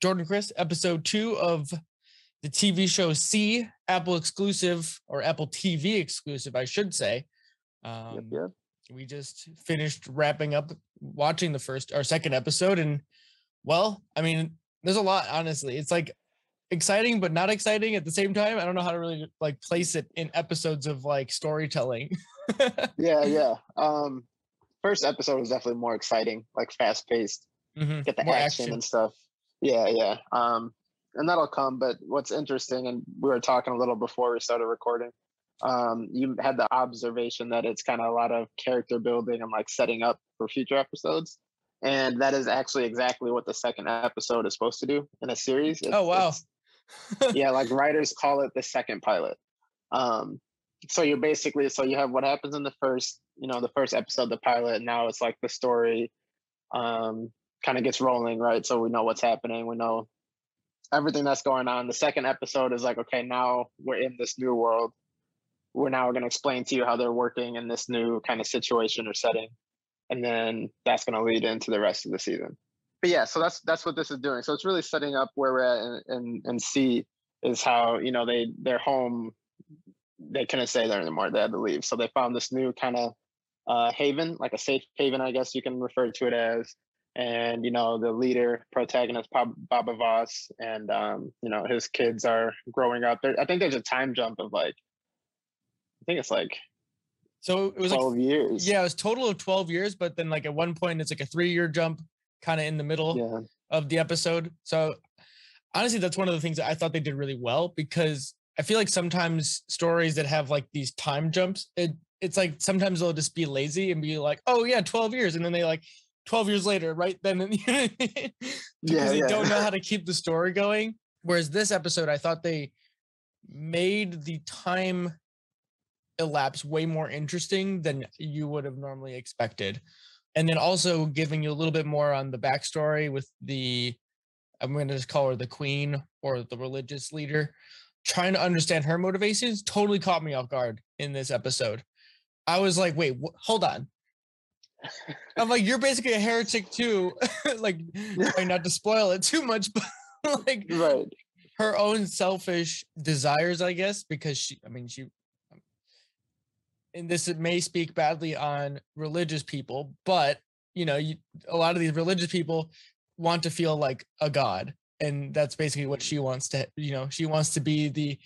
Jordan Chris, episode two of the TV show See, Apple exclusive or Apple TV exclusive, I should say. Um, yep, yep. We just finished wrapping up watching the first or second episode, and well, I mean, there's a lot. Honestly, it's like exciting but not exciting at the same time. I don't know how to really like place it in episodes of like storytelling. yeah, yeah. Um, first episode was definitely more exciting, like fast paced. Mm-hmm. Get the action, action and stuff. Yeah, yeah. Um, and that'll come. But what's interesting, and we were talking a little before we started recording. Um, you had the observation that it's kind of a lot of character building and like setting up for future episodes. And that is actually exactly what the second episode is supposed to do in a series. It's, oh wow! yeah, like writers call it the second pilot. Um, so you're basically so you have what happens in the first, you know, the first episode, the pilot. Now it's like the story um, kind of gets rolling, right? So we know what's happening. We know everything that's going on. The second episode is like, okay, now we're in this new world. We're now going to explain to you how they're working in this new kind of situation or setting, and then that's going to lead into the rest of the season. But yeah, so that's that's what this is doing. So it's really setting up where we're at and and see is how you know they their home they couldn't stay there anymore. They had to leave. So they found this new kind of uh, haven, like a safe haven, I guess you can refer to it as and you know the leader protagonist Baba Voss and um, you know his kids are growing up. There, I think there's a time jump of like I think it's like so it was 12 like years. Yeah, it was total of 12 years, but then like at one point it's like a three year jump kind of in the middle yeah. of the episode. So honestly, that's one of the things that I thought they did really well because I feel like sometimes stories that have like these time jumps, it it's like sometimes they'll just be lazy and be like, oh yeah, 12 years. And then they like 12 years later, right then, because yeah, they yeah. don't know how to keep the story going. Whereas this episode, I thought they made the time elapse way more interesting than you would have normally expected. And then also giving you a little bit more on the backstory with the, I'm going to just call her the queen or the religious leader, trying to understand her motivations totally caught me off guard in this episode. I was like, wait, wh- hold on. I'm like, you're basically a heretic too. like, trying not to spoil it too much, but like, right. her own selfish desires, I guess, because she, I mean, she, and this may speak badly on religious people, but you know, you, a lot of these religious people want to feel like a god, and that's basically what she wants to. You know, she wants to be the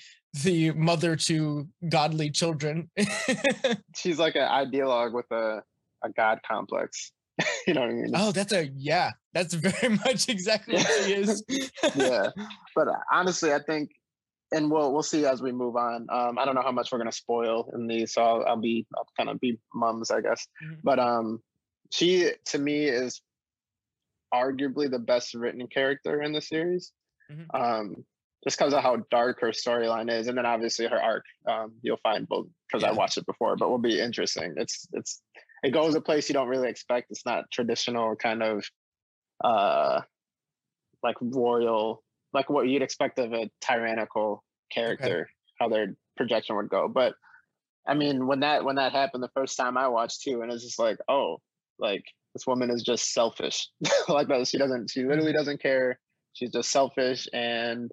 the mother to godly children. She's like an ideologue with a a god complex. you know what I mean? Oh, that's a yeah. That's very much exactly what she is. yeah, but honestly, I think, and we'll we'll see as we move on. Um, I don't know how much we're gonna spoil in these, so I'll, I'll be I'll kind of be mums, I guess. Mhm. But um, she to me is arguably the best written character in the series. Mhm. Um, just because of how dark her storyline is, and then obviously her arc. Um, you'll find both because I watched it before, but will be interesting. It's it's it goes a place you don't really expect. It's not traditional kind of uh like royal like what you'd expect of a tyrannical character, how their projection would go. But I mean when that when that happened the first time I watched too, and it's just like, oh, like this woman is just selfish. like that. She doesn't she literally doesn't care. She's just selfish and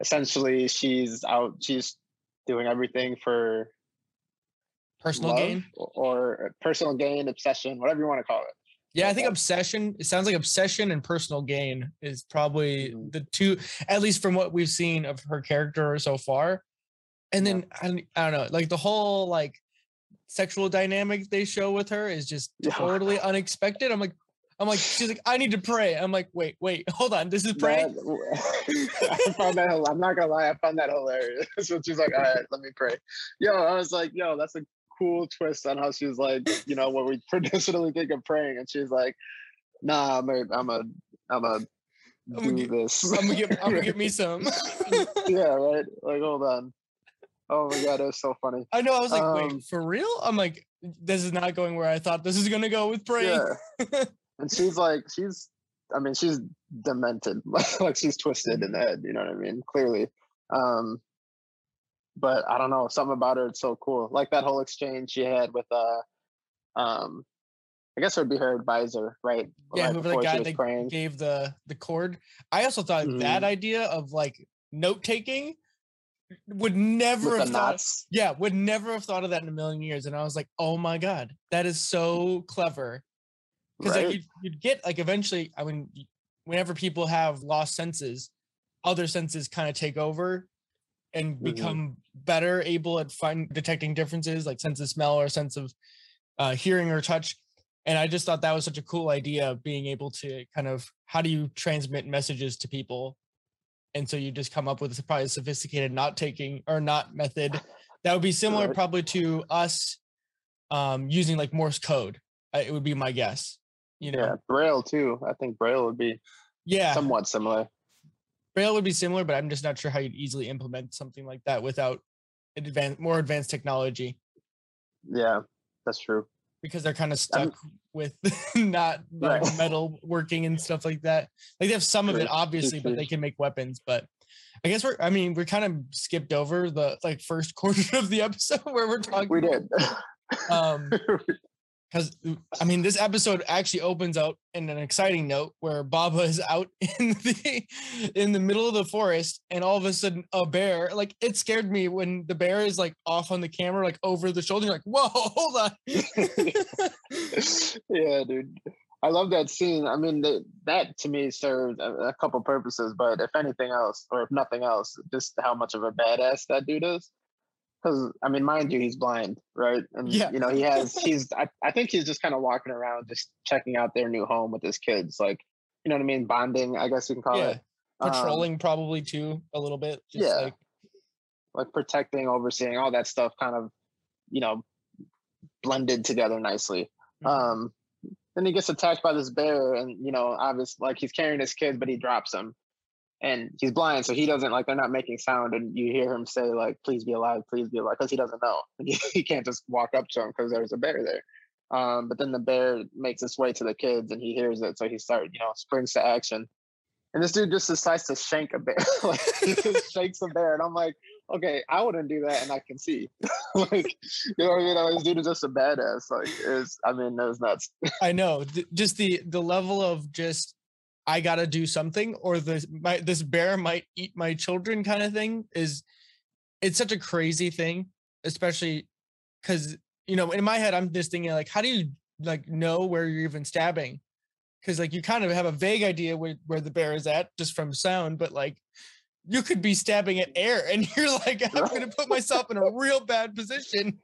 essentially she's out she's doing everything for Personal love gain. or personal gain, obsession, whatever you want to call it. Yeah, I think obsession. It sounds like obsession and personal gain is probably Mhm. the two, at least from what we've seen of her character so far. And Yeah. then I, don't- I don't know, like the whole like sexual dynamic they show with her is just Yeah. totally unexpected. I'm like, I'm like, she's like, I need to pray. I'm like, wait, wait, hold on, this is pray. I found that. I'm not gonna lie. I found that hilarious. so she's like, "All right, let me pray." Yo, I was like, "Yo, that's a cool twist on how she's like, you know, what we traditionally think of praying," and she's like, "Nah, I'm a, I'm a, I'm a gonna do get- this." I'm gonna get, I'm gonna get me some. yeah, right. Like, hold on. Oh my god, it was so funny. I know. I was like, Um, wait, for real? I'm like, this is not going where I thought this is gonna go with praying. Yeah. and she's like, she's, I mean, she's demented, like she's twisted in the head. You know what I mean? Clearly. Um, but I don't know, something about her. It's so cool. Like that whole exchange she had with, uh, um, I guess it would be her advisor, right? Yeah, right whoever the guy that praying. gave the the cord. I also thought that Mhm. idea of like note taking would never with have thought. knots. Yeah, would never have thought of that in a million years. And I was like, oh my god, that is so clever. Because Right? like you'd, you'd get like eventually, I mean, whenever people have lost senses, other senses kind of take over and Mhm. become better able at find detecting differences, like sense of smell or sense of uh, hearing or touch. And I just thought that was such a cool idea of being able to kind of how do you transmit messages to people? And so you just come up with a probably a sophisticated knot taking or knot method that would be similar probably to us um, using like Morse code. uh, It would be my guess. You know, yeah, Braille too. I think Braille would be yeah, somewhat similar. Braille would be similar, but I'm just not sure how you'd easily implement something like that without advanced, more advanced technology Yeah, that's true. because they're kind of I'm- stuck with not like Right. metal working and stuff like that. Like they have some of it obviously, but they can make weapons. But I guess we're I mean we're kind of skipped over the like first quarter of the episode where we're talking. We did. Um, because mm, I mean, this episode actually opens out in an exciting note where Baba is out in the in the middle of the forest, and all of a sudden, a bear. Like it scared me when the bear is like off on the camera, like over the shoulder. Like, whoa, hold on. yeah, dude. I love that scene. I mean, that to me served a, a couple purposes, but if anything else, or if nothing else, just how much of a badass that dude is. Because I mean, mind you, he's blind, right? And Yeah. you know, he has. He's. I, I think he's just kind of walking around, just checking out their new home with his kids, like you know what I mean, bonding. I guess you can call yeah, it. Um, patrolling probably too a little bit. Just Yeah. like like protecting, overseeing, all that stuff, kind of, you know, blended together nicely. mhm. Um, then he gets attacked by this bear, and you know, obviously, like he's carrying his kid, but he drops him, and he's blind, so he doesn't like they're not making sound, and you hear him say like, "Please be alive, please be alive," because he doesn't know. he can't just walk up to him because there's a bear there. Um, but then the bear makes its way to the kids, and he hears it, so he starts, you know, springs to action. And this dude just decides to shank a bear, like he just shakes a bear, and I'm like, okay, I wouldn't do that, and I can see, like, you know what I mean? Like, this dude is just a badass. Like, is I mean, that was nuts. I know just the the level of just I gotta do something or this my this bear might eat my children kind of thing is it's such a crazy thing, especially because you know in my head I'm just thinking like how do you like know where you're even stabbing? Because like you kind of have a vague idea where where the bear is at just from sound, but like you could be stabbing at air and you're like I'm gonna put myself in a real bad position.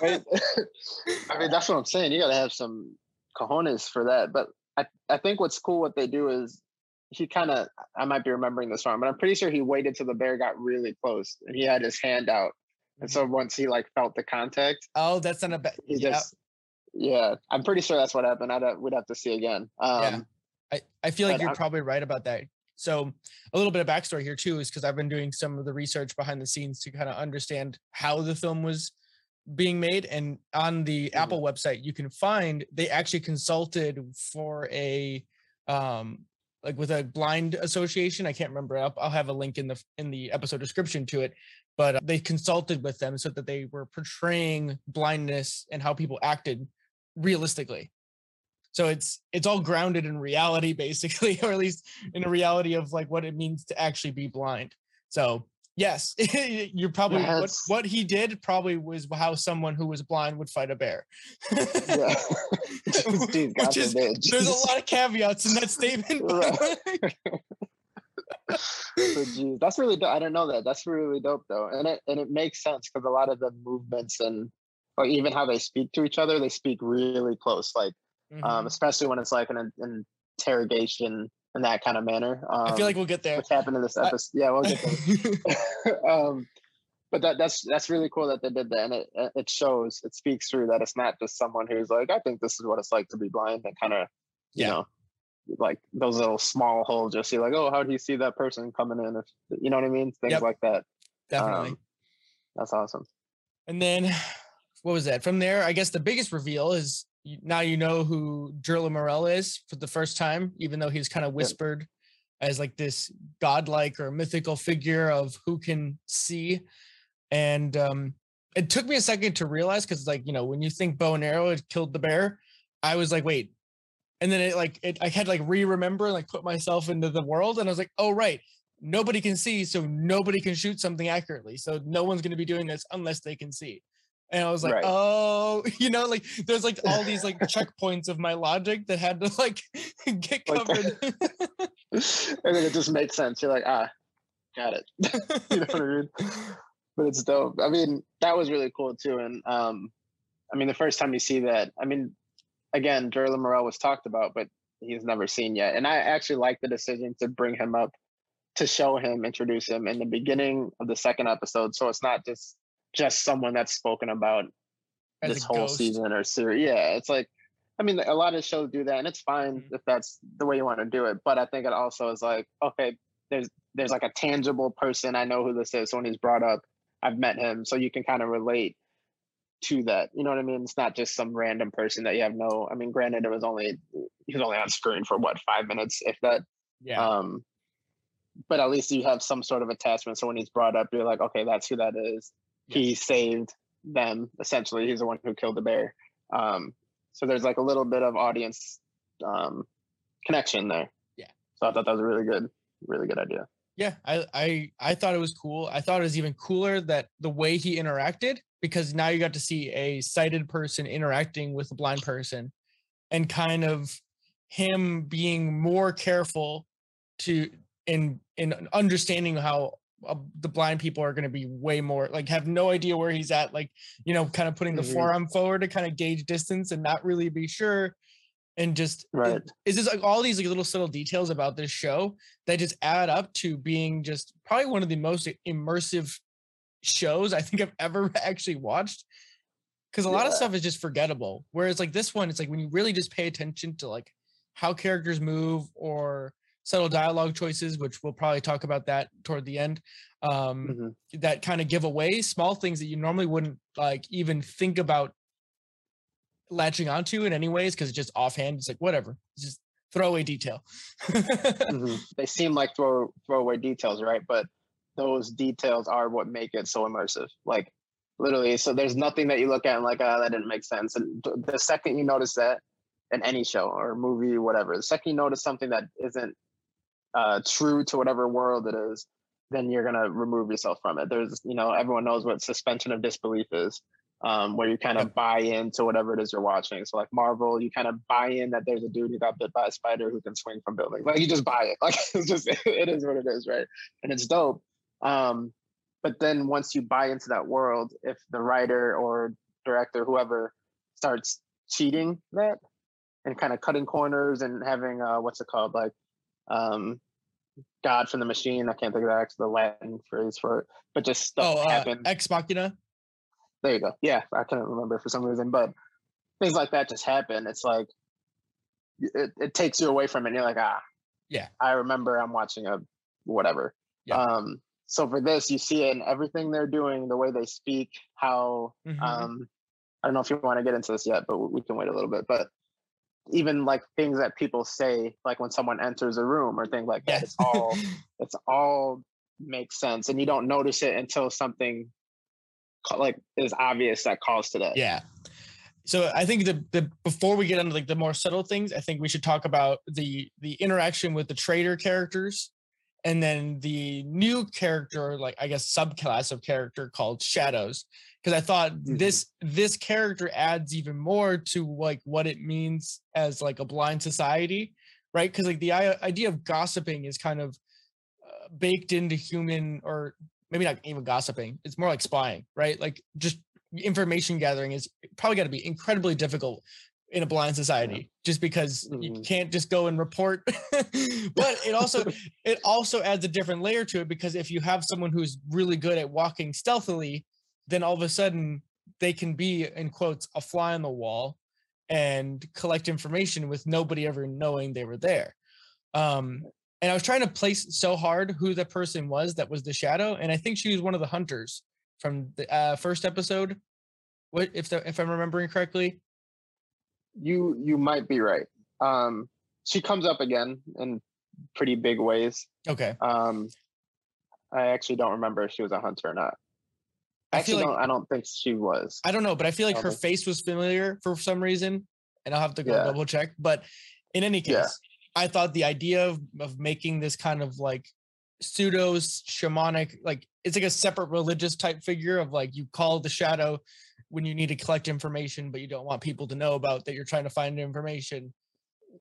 right? I mean, that's what I'm saying. You got to have some cojones for that. But I, I think what's cool what they do is he kind of, I might be remembering this wrong, but I'm pretty sure he waited till the bear got really close and he had his hand out. And so once he like felt the contact, oh, that's not a bad. he yeah. just, yeah, I'm pretty sure that's what happened. I'd, have- we'd have to see again. Um, Yeah. I, I feel like you're I'm- probably right about that. So a little bit of backstory here too is because I've been doing some of the research behind the scenes to kind of understand how the film was being made. And on the Mhm. Apple website, you can find they actually consulted for a um like with a blind association. I can't remember. I'll, I'll have a link in the in the episode description to it. But uh, they consulted with them so that they were portraying blindness and how people acted realistically. So it's it's all grounded in reality, basically, or at least in a reality of like what it means to actually be blind. So yes, you're probably what, Yes. what he did probably was how someone who was blind would fight a bear. yeah. Dude, God Which is-. There's a lot of caveats in that statement. the geez, that's really dope. I didn't know that. That's really dope though, and it and it makes sense because a lot of the movements and or even how they speak to each other, they speak really close. Like um, Mhm. especially when it's like an, an interrogation in that kind of manner. Um, I feel like we'll get there. What's happened in this I- episode. Yeah, we'll get there. um, but that that's that's really cool that they did that, and it it shows it speaks through that it's not just someone who's like, I think this is what it's like to be blind, and kind of you know like those little small holes. You'll see like, oh, how do you see that person coming in? If you know what I mean, things Yep. like that. Definitely. Um, that's awesome. And then what was that? From there, I guess the biggest reveal is now you know who Jerlamarel is for the first time, even though he's kind of whispered as like this godlike or mythical figure of who can see. And um, it took me a second to realize because, like, you know, when you think bow and arrow, it killed the bear. I was like, wait. And then it like it, I had to like re-remember and like put myself into the world, and I was like, oh right, nobody can see, so nobody can shoot something accurately. So no one's going to be doing this unless they can see. And I was like, Right. oh, you know, like there's like all these like checkpoints of my logic that had to like get Like covered. and then it just makes sense. You're like, ah, got it. you know what I mean? But it's dope. I mean, that was really cool too. And um, I mean, the first time you see that, I mean, again, Jerlamarel was talked about, but he's never seen yet. And I actually like the decision to bring him up to show him, introduce him in the beginning of the second episode. So it's not just just someone that's spoken about As this whole ghost. season or series. Yeah, it's like, I mean, a lot of shows do that, and it's fine Mhm. if that's the way you want to do it. But I think it also is like, okay, there's there's like a tangible person. I know who this is. So when he's brought up, I've met him, so you can kind of relate to that. You know what I mean? It's not just some random person that you have no. I mean, granted, it was only he was only on screen for what five minutes, if that. Yeah. Um, but at least you have some sort of attachment. So when he's brought up, you're like, okay, that's who that is. He saved them. Essentially, he's the one who killed the bear. Um, so there's like a little bit of audience um, connection there. Yeah. So I thought that was a really good, really good idea. yeah I, I i thought it was cool i thought it was even cooler that the way he interacted because now you got to see a sighted person interacting with a blind person and kind of him being more careful to in in understanding how uh, the blind people are going to be way more like have no idea where he's at like you know kind of putting the Mhm. forearm forward to kind of gauge distance and not really be sure and just it- Right. just like all these like little subtle details about this show that just add up to being just probably one of the most immersive shows I think I've ever actually watched. Because a lot of stuff is just forgettable. Whereas like this one, it's like when you really just pay attention to like how characters move or subtle dialogue choices, which we'll probably talk about that toward the end. Um, Mhm. that kind of give away small things that you normally wouldn't like even think about latching onto in any ways because it's just offhand. It's like whatever, it's just throwaway detail. Mhm. They seem like throw throwaway details, right? But those details are what make it so immersive. Like literally, so there's nothing that you look at and like, ah, that didn't make sense. And th- the second you notice that in any show or movie, whatever, the second you notice something that isn't uh, true to whatever world it is, then you're gonna remove yourself from it. There's, you know, everyone knows what suspension of disbelief is, um, where you kind of buy into whatever it is you're watching. So like Marvel, you kind of buy in that there's a dude who got bit by a spider who can swing from buildings. Like you just buy it. Like it's just it is what it is, right? And it's dope. Um, but then once you buy into that world, if the writer or director, whoever, starts cheating that and kind of cutting corners and having uh, what's it called, like um, God from the machine. I can't think of the the Latin phrase for it, but just stuff oh, uh. Ex Machina. There you go. Yeah, I couldn't remember for some reason, but things like that just happen. It's like it, it takes you away from it. And you're like, ah, Yeah. I remember I'm watching a whatever. Yeah. Um, so for this, you see it in everything they're doing, the way they speak, how Mhm. um, I don't know if you want to get into this yet, but we can wait a little bit. But even like things that people say, like when someone enters a room or things like that, it's all it's all makes sense, and you don't notice it until something like is obvious that calls to that. yeah. So I think the the before we get into like the more subtle things, I think we should talk about the the interaction with the trader characters, and then the new character, like I guess subclass of character called Shadows. Because I thought Mhm. this this character adds even more to like what it means as like a blind society, right? Because like the idea of gossiping is kind of uh, baked into human or maybe not even gossiping it's more like spying right like just information gathering is probably got to be incredibly difficult in a blind society just because you Mhm. can't just go and report but it also it also adds a different layer to it because if you have someone who's really good at walking stealthily then all of a sudden they can be in quotes a fly on the wall and collect information with nobody ever knowing they were there um and I was trying to place so hard who the person was that was the shadow, and I think she was one of the hunters from the uh, first episode. What if the, if I'm remembering correctly? You you might be right. Um, she comes up again in pretty big ways. Okay, Um, I actually don't remember if she was a hunter or not. I I feel actually like- don't. I don't think she was. I don't know, but I feel like her face was familiar for some reason. and I'll have to go Yeah. double check. But in any case, Yeah. I thought the idea of, of making this kind of like pseudo shamanic, like it's like a separate religious type figure of like you call the shadow when you need to collect information, but you don't want people to know about that you're trying to find information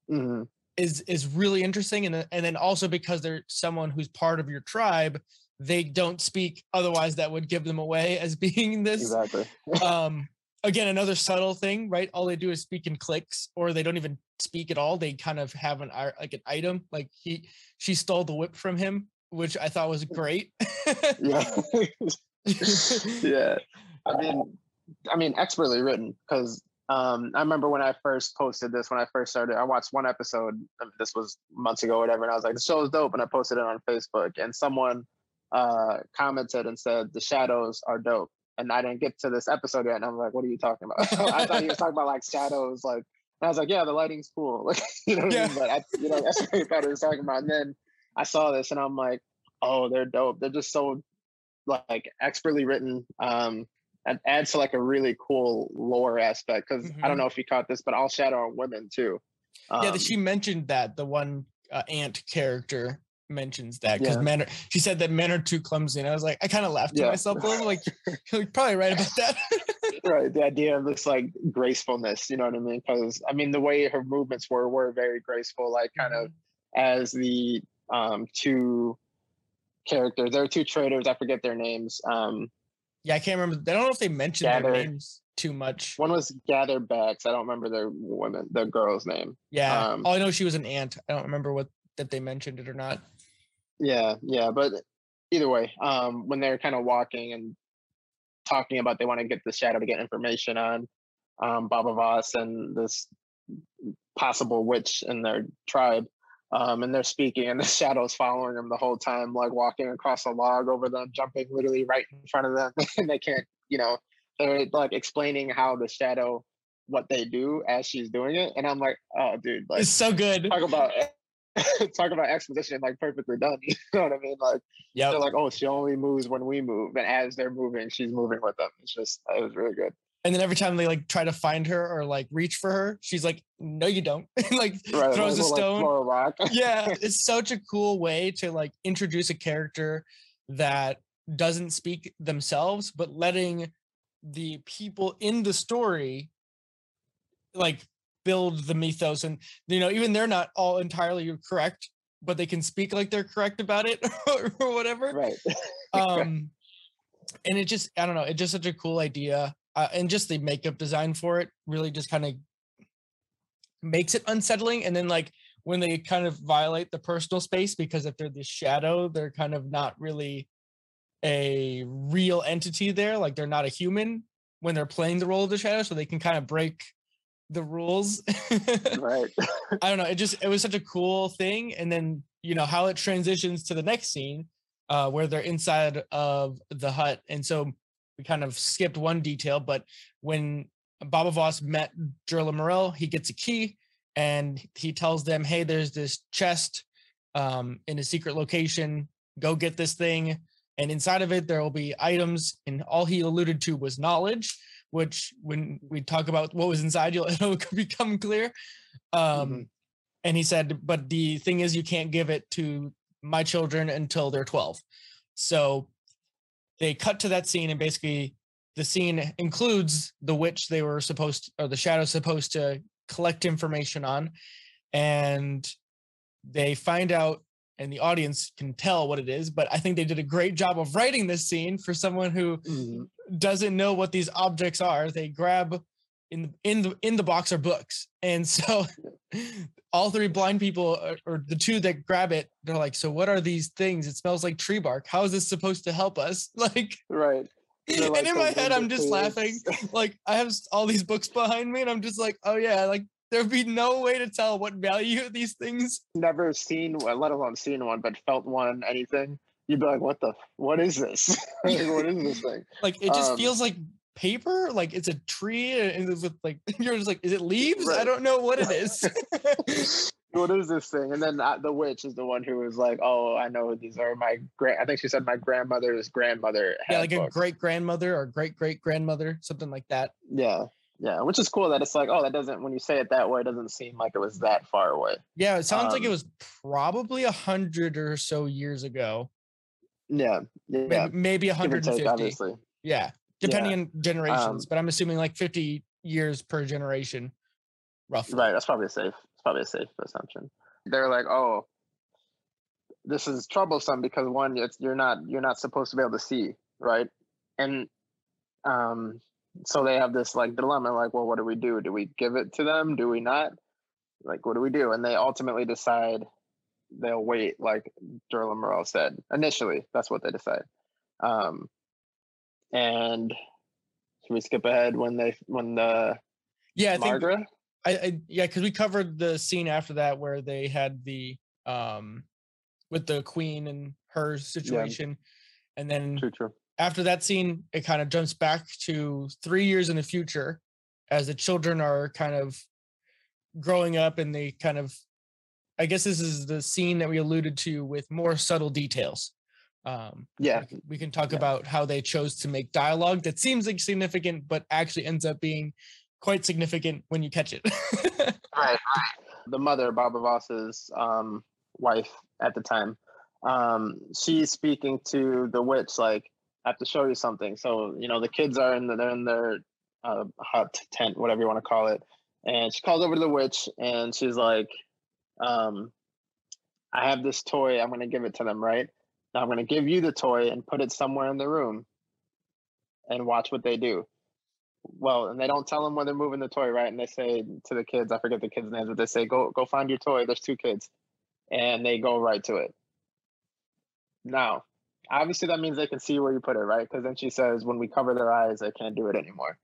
hmm is is really interesting and and then also because they're someone who's part of your tribe they don't speak otherwise that would give them away as being this Exactly. um again another subtle thing right all they do is speak in clicks or they don't even speak at all they kind of have an like an item like he she stole the whip from him which i thought was great Yeah. yeah. I mean, I mean, expertly written because um, I remember when I first posted this, when I first started, I watched one episode. This was months ago, or whatever, and I was like, "The show is dope," and I posted it on Facebook, and someone uh, commented and said, "The shadows are dope," and I didn't get to this episode yet, and I'm like, "What are you talking about?" I thought he was talking about like shadows, like. And I was like, "Yeah, the lighting's cool," like you know what I mean. But I, you know, that's what I thought he was talking about. And then I saw this, and I'm like, "Oh, they're dope. They're just so like expertly written um and adds to like a really cool lore aspect because i Mhm. don't know if you caught this but all shadow are women too um, yeah, she mentioned that the one uh, ant character mentions that because Yeah. men are, she said that men are too clumsy and i was like i kind of laughed to Yeah. myself a little like you're probably right about that right the idea of this like gracefulness you know what i mean because i mean the way her movements were were very graceful like kind of as the um two characters there are two traders i forget their names um yeah i can't remember. I don't know if they mentioned Gether. their names too much. One was Gether Bax i don't remember their woman the girl's name. Yeah. Um, all i know she was an aunt. i don't remember what that they mentioned it or not. Yeah, yeah, but either way, um, when they're kind of walking and talking about they want to get the shadow to get information on um, Baba Voss and this possible witch in their tribe, um, and they're speaking, and the shadow's following them the whole time, like walking across a log over them, jumping literally right in front of them, and they can't, you know, they're like explaining how the shadow what they do as she's doing it, and I'm like, oh, dude, like it's so good talk about talk about exposition like perfectly done. You know what I mean? Like yeah they're like, oh, she only moves when we move, and as they're moving, she's moving with them. It's just it was really good. And then every time they like try to find her or like reach for her she's like no you don't. Like Right, throws a like, stone. rock. yeah, it's such a cool way to like introduce a character that doesn't speak themselves, but letting the people in the story like build the mythos. And you know even they're not all entirely correct but they can speak like they're correct about it or whatever. Right. um and it just i don't know it's just such a cool idea uh, and just the makeup design for it really just kind of makes it unsettling and then like when they kind of violate the personal space because if they're the shadow they're kind of not really a real entity there like they're not a human when they're playing the role of the shadow so they can kind of break the rules right. I don't know. It just it was such a cool thing, and then you know how it transitions to the next scene, uh, where they're inside of the hut, and so we kind of skipped one detail, but when Baba Voss met Jerlamarel, he gets a key, and he tells them, "Hey, there's this chest um, in a secret location. Go get this thing." And inside of it, there will be items, and all he alluded to was knowledge, which when we talk about what was inside, you'll it'll become clear. Um, Mhm. And he said, but the thing is, you can't give it to my children until they're 12. So they cut to that scene, and basically, the scene includes the witch they were supposed, or the shadow supposed to collect information on, and they find out, and the audience can tell what it is. But I think they did a great job of writing this scene for someone who Mhm. doesn't know what these objects are they grab in the in the in the box are books and so all three blind people or, or the two that grab it they're like so what are these things it smells like tree bark how is this supposed to help us like Right. They're and in my head i'm just laughing like i have all these books behind me and i'm just like oh yeah like there'd be no way to tell what value these things Never seen one, let alone seen one, but felt one, anything. You'd be like, what the, what is this? Like, what is this thing? like it just Um, feels like paper like it's a tree and it's with like you're just like is it leaves i don't know what it is what is this thing? And then uh, the witch is the one who was like, "Oh, I know these are my grand." I think she said my grandmother's grandmother. yeah like a great grandmother or great great grandmother something like that Yeah, Yeah, which is cool that it's like, oh, that doesn't when you say it that way, it doesn't seem like it was that far away. Yeah, it sounds like it Um, was probably a hundred or so years ago. Yeah, yeah, Maybe, maybe 150. take, obviously. Yeah, depending on generations, Um, but I'm assuming like 50 years per generation, roughly. Right, that's probably a safe. It's probably a safe assumption. They're like, oh, this is troublesome because one, it's you're not you're not supposed to be able to see, right? And um, so they have this like dilemma, like, well, what do we do? Do we give it to them? Do we not? Like, what do we do? And they ultimately decide they'll wait, like Jerlamarel said initially. That's what they decide. Um, and should we skip ahead when they when the Yeah, I think Margaret? I, I yeah, because we covered the scene after that where they had the um with the queen and her situation, and then True, true. after that scene, it kind of jumps back to three years in the future as the children are kind of growing up and they kind of I guess this is the scene that we alluded to with more subtle details. Um Yeah, we can, talk Yeah. about how they chose to make dialogue that seems like significant but actually ends up being quite significant when you catch it. right, right. The mother, Baba Voss's um, wife at the time, um, she's speaking to the witch like, "I have to show you something." So you know, the kids are in the, they're in their uh, hut, tent, whatever you want to call it, and she calls over to the witch and she's like, um, "I have this toy. I'm going to give it to them. Right now, I'm going to give you the toy and put it somewhere in the room, and watch what they do." well, and they don't tell them when they're moving the toy, right? And they say to the kids, I forget the kids' names, but they say, "Go, go find your toy." There's two kids, and they go right to it. Now, obviously, that means they can see where you put it, right? Because then she says, "When we cover their eyes, they can't do it anymore."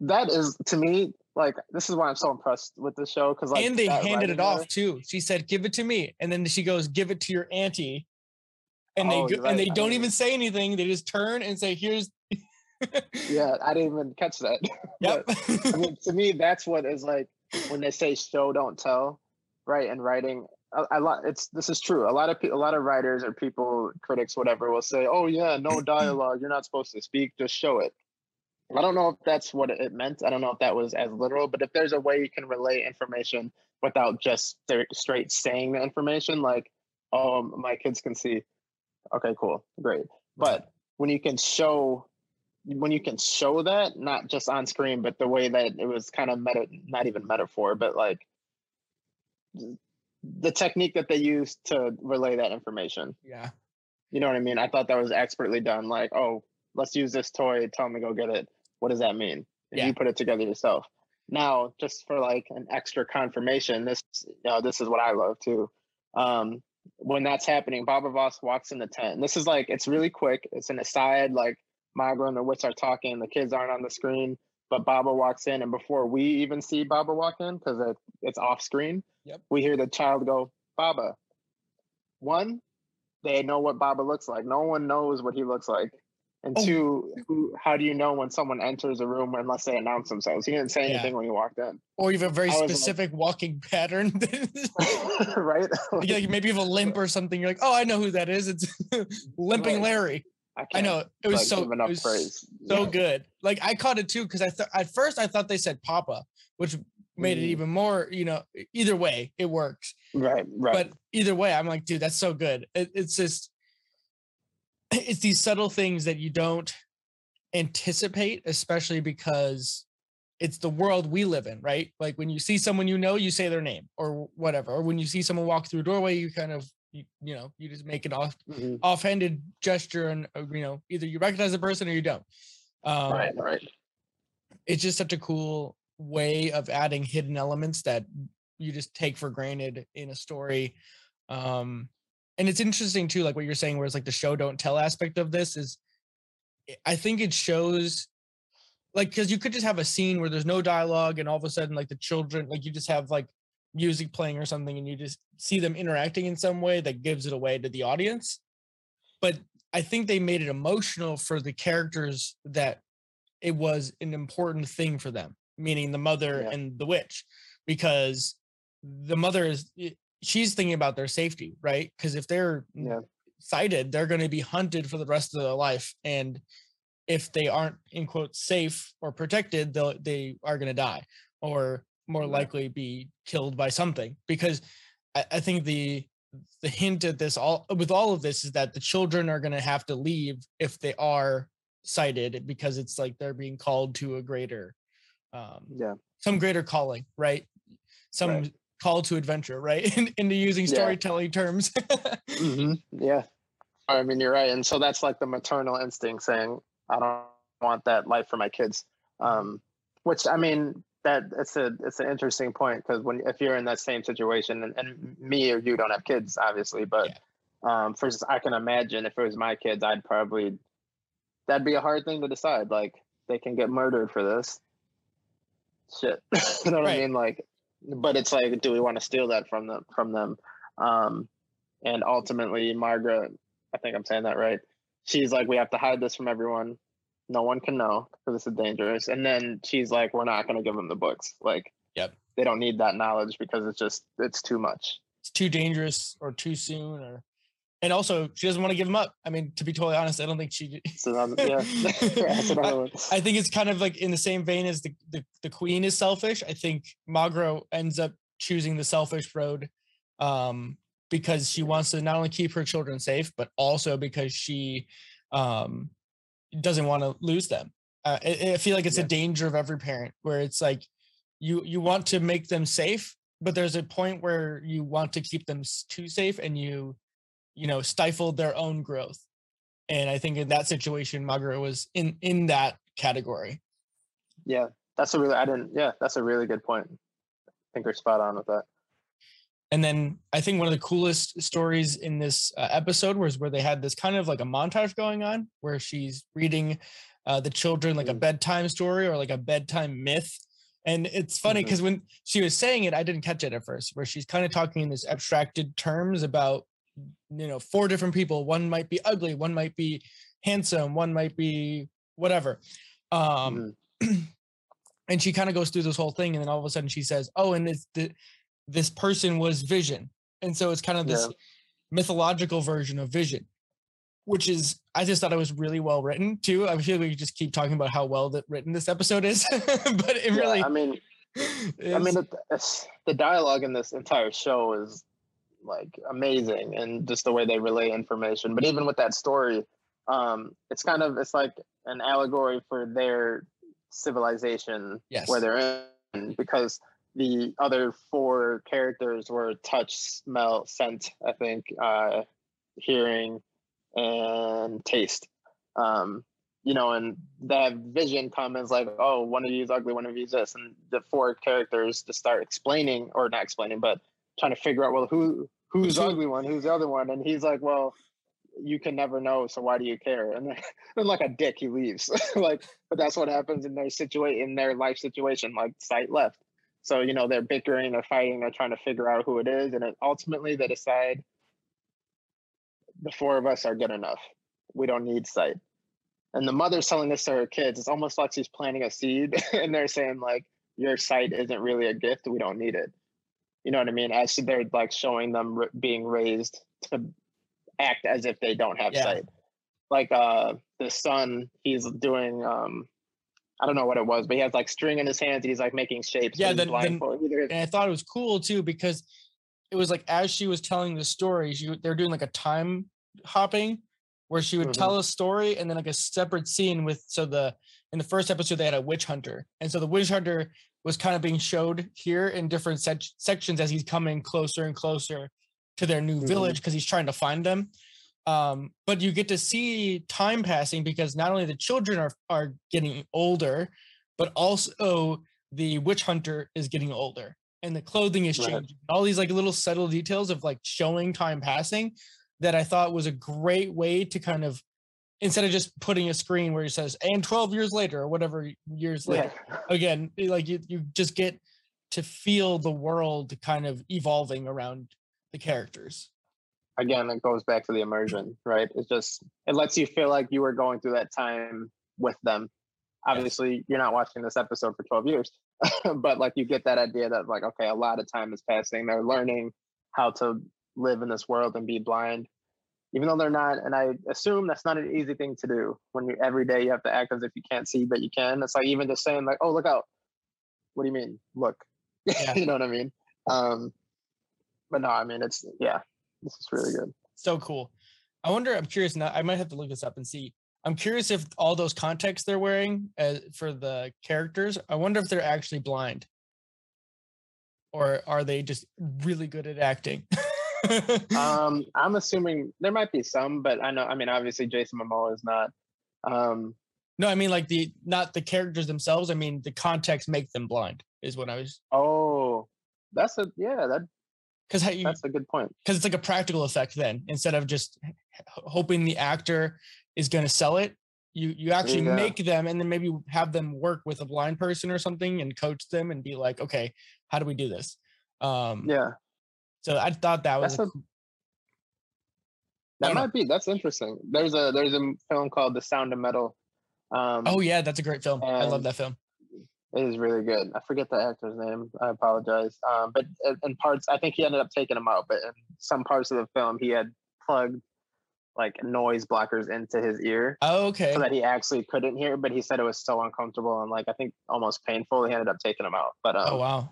That is, to me, like this is why I'm so impressed with the show because like and they handed it writing off there- too. She said, "Give it to me," and then she goes, "Give it to your auntie." And Oh, they go, and they oh, don't even say anything. They just turn and say, "Here's." Yeah, I didn't even catch that. Yep. I mean, to me, that's what is like when they say "show, don't tell," right? And writing, a, a lot. It's this is true. A lot of pe- a lot of writers or people, critics, whatever, will say, "Oh yeah, no dialogue. You're not supposed to speak. Just show it." I don't know if that's what it meant. I don't know if that was as literal, but if there's a way you can relay information without just straight saying the information, like, "Oh, my kids can see," okay, cool, great. But when you can show when you can show that not just on screen but the way that it was kind of meta not even metaphor but like the technique that they used to relay that information. Yeah, you know what i mean? I thought that was expertly done like oh let's use this toy tell them to go get it. What does that mean? And Yeah. you put it together yourself. Now just for like an extra confirmation this you know this is what i love too. Um when that's happening baba voss walks in the tent. And this is like it's really quick. It's an aside like Maghra and the wits are talking the kids aren't on the screen. But baba walks in and before we even see baba walk in because it, it's off screen Yep. we hear the child go baba one they know what baba looks like. No one knows what he looks like and Oh. two who, how do you know when someone enters a room unless they announce themselves he didn't say Yeah. anything when he walked in or you have a very was like- specific walking pattern. right Yeah, like maybe you have a limp or something. You're like, "Oh, I know who that is. It's limping Right. Larry." I, I know it was like, so it was so Yeah. good. Like I caught it too because I thought at first I thought they said Papa, which made it Mm. even more. You know, either way it works. right right But either way, I'm like, dude, that's so good. It, it's just it's these subtle things that you don't anticipate, especially because it's the world we live in, right? Like when you see someone you know, you say their name or whatever. Or when you see someone walk through a doorway, you kind of you, you know you just make an off Mhm. offhanded gesture and uh, you know either you recognize the person or you don't. Um, right right it's just such a cool way of adding hidden elements that you just take for granted in a story um and it's interesting too like what you're saying where it's like the show don't tell aspect of this is i- i think it shows like because you could just have a scene where there's no dialogue and all of a sudden like the children like you just have like music playing or something and you just see them interacting in some way that gives it away to the audience but i think they made it emotional for the characters that it was an important thing for them meaning the mother Yeah. and the witch because the mother is i- she's thinking about their safety right because if they're Yeah. sighted they're going to be hunted for the rest of their life and if they aren't in quote safe or protected, they'll they are gonna die or more Right. likely be killed by something. Because I, I think the the hint at this all with all of this is that the children are gonna have to leave if they are sighted because it's like they're being called to a greater um Yeah. some greater calling, right? Some Right. Call to adventure, right? In, into using Yeah. storytelling terms. hmm Yeah. I mean, you're right. And so that's like the maternal instinct saying, I don't want that life for my kids. Um, which I mean, that it's a it's an interesting point because when if you're in that same situation and, and me or you don't have kids, obviously, but um first I can imagine if it was my kids, I'd probably that'd be a hard thing to decide. Like they can get murdered for this. Shit. you know what Right. I mean? Like but it's like, do we want to steal that from them from them? Um and ultimately Margaret, I think I'm saying that right. She's like, we have to hide this from everyone. No one can know because this is dangerous. And then she's like, we're not going to give them the books. Like, Yep. they don't need that knowledge because it's just it's too much. it's too dangerous or too soon or and also she doesn't want to give them up. I mean, to be totally honest, I don't think she um, yeah, another one. I think it's kind of like in the same vein as the, the, the queen is selfish. I think Maghra ends up choosing the selfish road um, because she wants to not only keep her children safe, but also because she um, doesn't want to lose them. Uh, I, I feel like it's a danger of every parent where it's like you you want to make them safe, but there's a point where you want to keep them too safe and you you know stifled their own growth. And I think in that situation, Maghra was in in that category. Yeah, that's a really I didn't. Yeah, that's a really good point. I think you're spot on with that. And then I think one of the coolest stories in this uh, episode was where they had this kind of like a montage going on where she's reading uh, the children like a Mm. bedtime story or like a bedtime myth. And it's funny because when she was saying it, I didn't catch it at first, where she's kind of talking in this abstracted terms about, you know, four different people. One might be ugly, one might be handsome, one might be whatever. Um, Mhm. and she kind of goes through this whole thing and then all of a sudden she says oh and this the, this person was vision and so it's kind of this Yeah. mythological version of vision which is i just thought it was really well written too i feel like we just keep talking about how well that written this episode is but it Yeah, really I mean, I mean, the dialogue in this entire show is like amazing, and just the way they relay information. But even with that story, um, it's kind of it's like an allegory for their civilization Yes. where they're in, because the other four characters were touch, smell, scent. I think, uh, hearing, and taste. Um, you know, and that vision comments like, oh, one of you is ugly, one of you is this, and the four characters to start explaining or not explaining, but trying to figure out, well, who who's the ugly one, who's the other one, and he's like, well, you can never know, so why do you care? And then, then like a dick, he leaves. like, but that's what happens in their situation, in their life situation. Like, sight left. So you know they're bickering, they're fighting, they're trying to figure out who it is, and then ultimately they decide the four of us are good enough. We don't need sight. And the mother's telling this to her kids. It's almost like she's planting a seed, and they're saying like, "Your sight isn't really a gift. We don't need it." You know what I mean? As they're like showing them r- being raised to act as if they don't have Yeah. sight. Like uh, the son, he's doing. um I don't know what it was, but he has like string in his hands. And he's like making shapes. Yeah, then- then-. And I thought it was cool too because it was like as she was telling the story, she they're doing like a time hopping where she would Mhm. tell a story and then like a separate scene with so the in the first episode they had a witch hunter and so the witch hunter was kind of being showed here in different sec- sections as he's coming closer and closer to their new Mhm. village because he's trying to find them um, but you get to see time passing because not only the children are are getting older but also the witch hunter is getting older and the clothing is Right. changing all these like little subtle details of like showing time passing that i thought was a great way to kind of instead of just putting a screen where it says and 12 years later or whatever years later yeah. again like you, you just get to feel the world kind of evolving around the characters again, it goes back to the immersion, right? it just it lets you feel like you were going through that time with them. Obviously, you're not watching this episode for 12 years, but like you get that idea that like okay, a lot of time is passing. They're learning how to live in this world and be blind. Even though they're not, and I assume that's not an easy thing to do when you every day you have to act as if you can't see, but you can. It's like even just saying like, "Oh, look out." What do you mean? Look. Yeah. you know what I mean? Um, but no, I mean it's yeah, this is really good. So cool. I wonder. I'm curious now. I might have to look this up and see. I'm curious if all those contexts they're wearing uh, for the characters. I wonder if they're actually blind, or are they just really good at acting? um, I'm assuming there might be some, but I know. I mean, obviously, Jason Momoa is not. Um, no, I mean like the not the characters themselves. I mean the context make them blind is what I was. Oh, that's a yeah. That because that's a good point. Because it's like a practical effect. Then instead of just hoping the actor is going to sell it, you you actually yeah. make them and then maybe have them work with a blind person or something and coach them and be like, okay, how do we do this? Um, yeah. So I thought that was. A, that might know. be. That's interesting. There's a there's a film called The Sound of Metal. Um, oh yeah, that's a great film. I love that film. It is really good. I forget the actor's name. I apologize. Um, but in parts, I think he ended up taking them out. But in some parts of the film, he had plugged like noise blockers into his ear. Oh, okay. So that he actually couldn't hear. But he said it was so uncomfortable and like I think almost painful. He ended up taking them out. But oh, um, oh wow.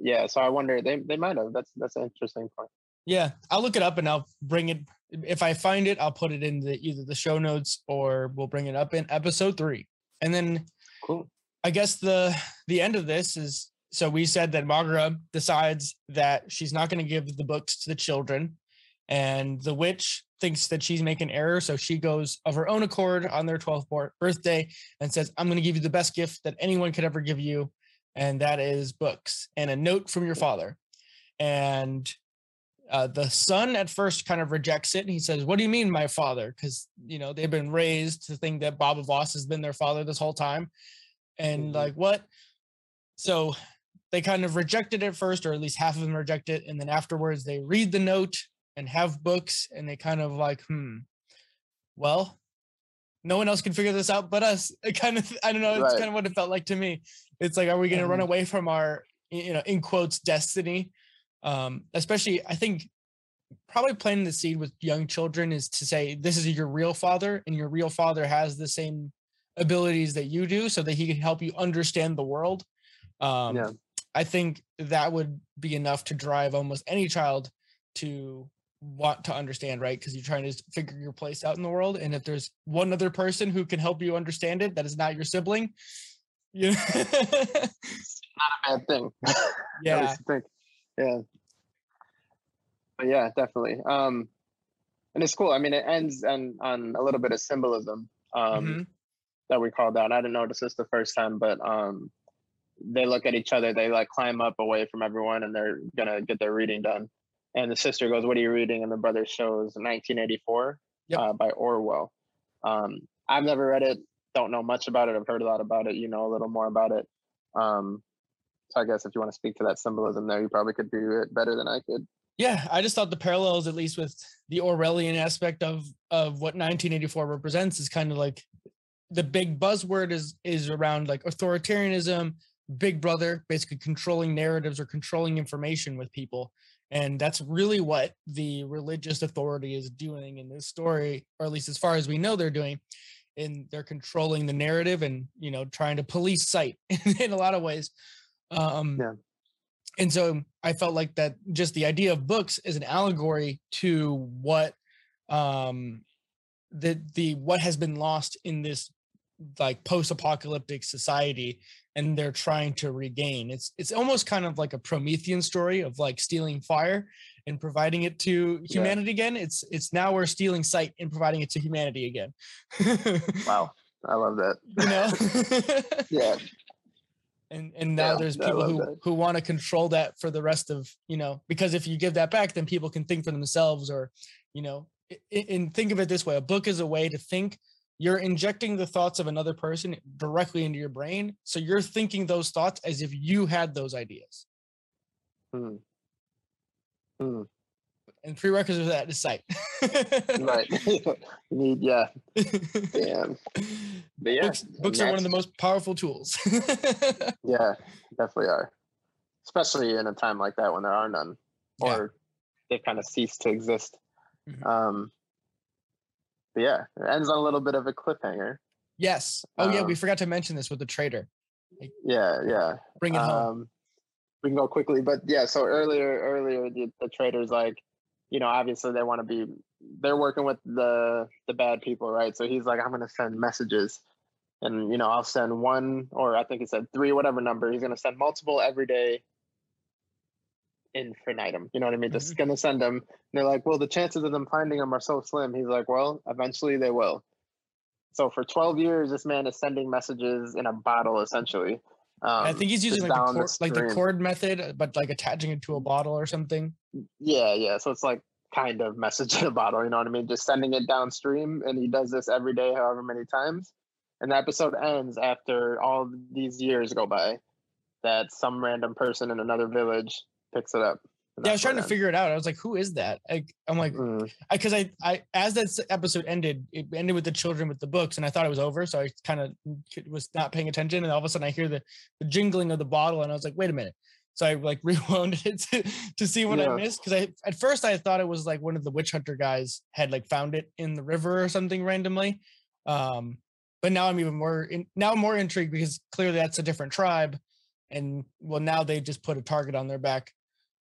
Yeah. So I wonder they they might have. That's that's an interesting point. Yeah, I'll look it up and I'll bring it. If I find it, I'll put it in the either the show notes or we'll bring it up in episode three. And then, cool. I guess the the end of this is so we said that Maghra decides that she's not going to give the books to the children, and the witch thinks that she's making error, so she goes of her own accord on their twelfth birthday and says, "I'm going to give you the best gift that anyone could ever give you, and that is books and a note from your father." And uh, the son at first kind of rejects it. And he says, What do you mean, my father? Because, you know, they've been raised to think that Baba Voss has been their father this whole time. And mm-hmm. like, what? So they kind of reject it at first, or at least half of them reject it. And then afterwards, they read the note and have books, and they kind of like, hmm, well, no one else can figure this out but us. It kind of, I don't know, it's right. kind of what it felt like to me. It's like, are we going to run away from our, you know, in quotes, destiny? um, especially I think probably planting the seed with young children is to say this is your real father and your real father has the same abilities that you do so that he can help you understand the world um, yeah. i think that would be enough to drive almost any child to want to understand right because you're trying to figure your place out in the world and if there's one other person who can help you understand it that is not your sibling you know? not a bad thing. Yeah. yeah. But yeah definitely. Um and it's cool. I mean it ends on on a little bit of symbolism um mm-hmm. that we called out. I didn't notice this the first time but um they look at each other. They like climb up away from everyone and they're gonna get their reading done. And the sister goes what are you reading? And the brother shows 1984 yep. uh, by orwell. Um i've never read it don't know much about it i've heard a lot about it you know a little more about it um so I guess if you want to speak to that symbolism there, you probably could do it better than I could. Yeah, I just thought the parallels, at least with the Orwellian aspect of of what 1984 represents, is kind of like the big buzzword is is around like authoritarianism, Big Brother, basically controlling narratives or controlling information with people, and that's really what the religious authority is doing in this story, or at least as far as we know, they're doing. And they're controlling the narrative and you know trying to police sight in a lot of ways. Um, yeah. And so I felt like that just the idea of books is an allegory to what um, the the what has been lost in this like post-apocalyptic society and they're trying to regain. It's it's almost kind of like a promethean story of like stealing fire and providing it to humanity yeah. again it's it's now we're stealing sight and providing it to humanity again. Wow. I love that. You know? Yeah. And and now yeah, there's people who that. who want to control that for the rest of you know because if you give that back then people can think for themselves or you know and think of it this way a book is a way to think. You're injecting the thoughts of another person directly into your brain so you're thinking those thoughts as if you had those ideas. Hmm. Hmm. and prerequisite of that is sight right you need yeah damn but yeah, books, books are one of the most powerful tools. yeah, definitely are. Especially in a time like that when there are none, or yeah. they kind of cease to exist. Mm-hmm. Um, but yeah, it ends on a little bit of a cliffhanger. Yes. Oh yeah, we Um, forgot to mention this with the traitor. Yeah, yeah. Bring it home. We can go quickly, but yeah. So earlier, earlier, the, the traitor's like, you know, obviously they want to be, they're working with the the bad people, right? So he's like, I'm gonna send messages, and you know, I'll send one, or I think he said three, whatever number. He's gonna send multiple every day. Infinitum, you know what I mean? Just mm-hmm. gonna send them. And they're like, well, the chances of them finding them are so slim. He's like, well, eventually they will. So for 12 years, this man is sending messages in a bottle, essentially. Um, I think he's using like the, cord, like the cord method, but like attaching it to a bottle or something. Yeah, yeah. So it's like kind of message in a bottle, you know what I mean? Just sending it downstream, and he does this every day, however many times. And the episode ends after all these years go by, that some random person in another village picks it up. Yeah, I was trying to figure it out. I was like, who is that? I, I'm like, ends. Mm, because I, I, as that episode ended, it ended with the children with the books, and I thought it was over, so I kind of was not paying attention, and all of a sudden I hear the, the jingling of the bottle, and I was like, wait a minute. So I like rewound it to, to see what I missed because I at first I thought it was like one of the witch hunter guys had like found it in the river or something randomly, um, but now I'm even more in, now I'm more intrigued because clearly that's a different tribe, and well now they just put a target on their back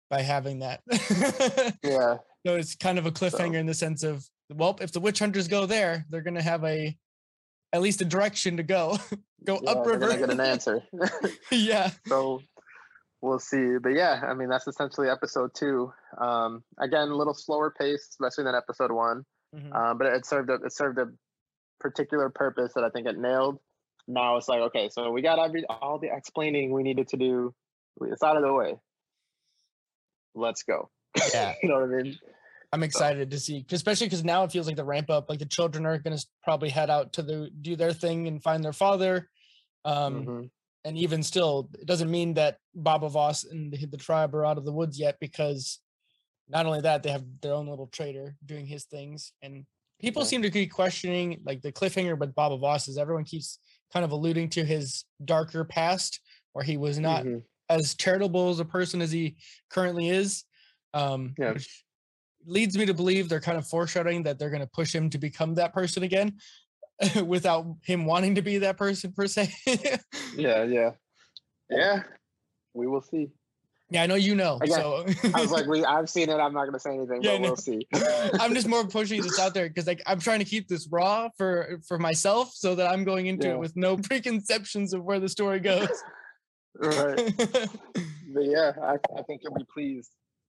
by having that. yeah, So it's kind of a cliffhanger in the sense of, well, if the witch hunters go there, they're gonna have a at least a direction to go. go yeah, upriver. get an answer. yeah. so we'll see. But yeah, I mean that's essentially episode two. Um, again, a little slower pace, especially than episode one. Mhm. um, but it served a, it served a particular purpose that I think it nailed. Now it's like okay, so we got every all the explaining we needed to do. It's out of the way. Let's go. Yeah. you know what I mean? I'm excited to see, especially because now it feels like the ramp up. Like the children are gonna probably head out to the do their thing and find their father. Um, Mhm. and even still, it doesn't mean that Baba Voss and the, the tribe are out of the woods yet because not only that, they have their own little traitor doing his things. And people Yeah. seem to be questioning like the cliffhanger with Baba Voss is everyone keeps kind of alluding to his darker past where he was not Mhm. As charitable as a person as he currently is. Um, Yeah. which leads me to believe they're kind of foreshadowing that they're going to push him to become that person again without him wanting to be that person per se. Yeah, yeah, yeah. We will see. Yeah, I know you know. Again, so I was like, we I've seen it. I'm not gonna say anything, Yeah, but no. we'll see. I'm just more pushing this out there because like I'm trying to keep this raw for for myself so that I'm going into Yeah. it with no preconceptions of where the story goes. Right. But yeah, I, I think you'll be pleased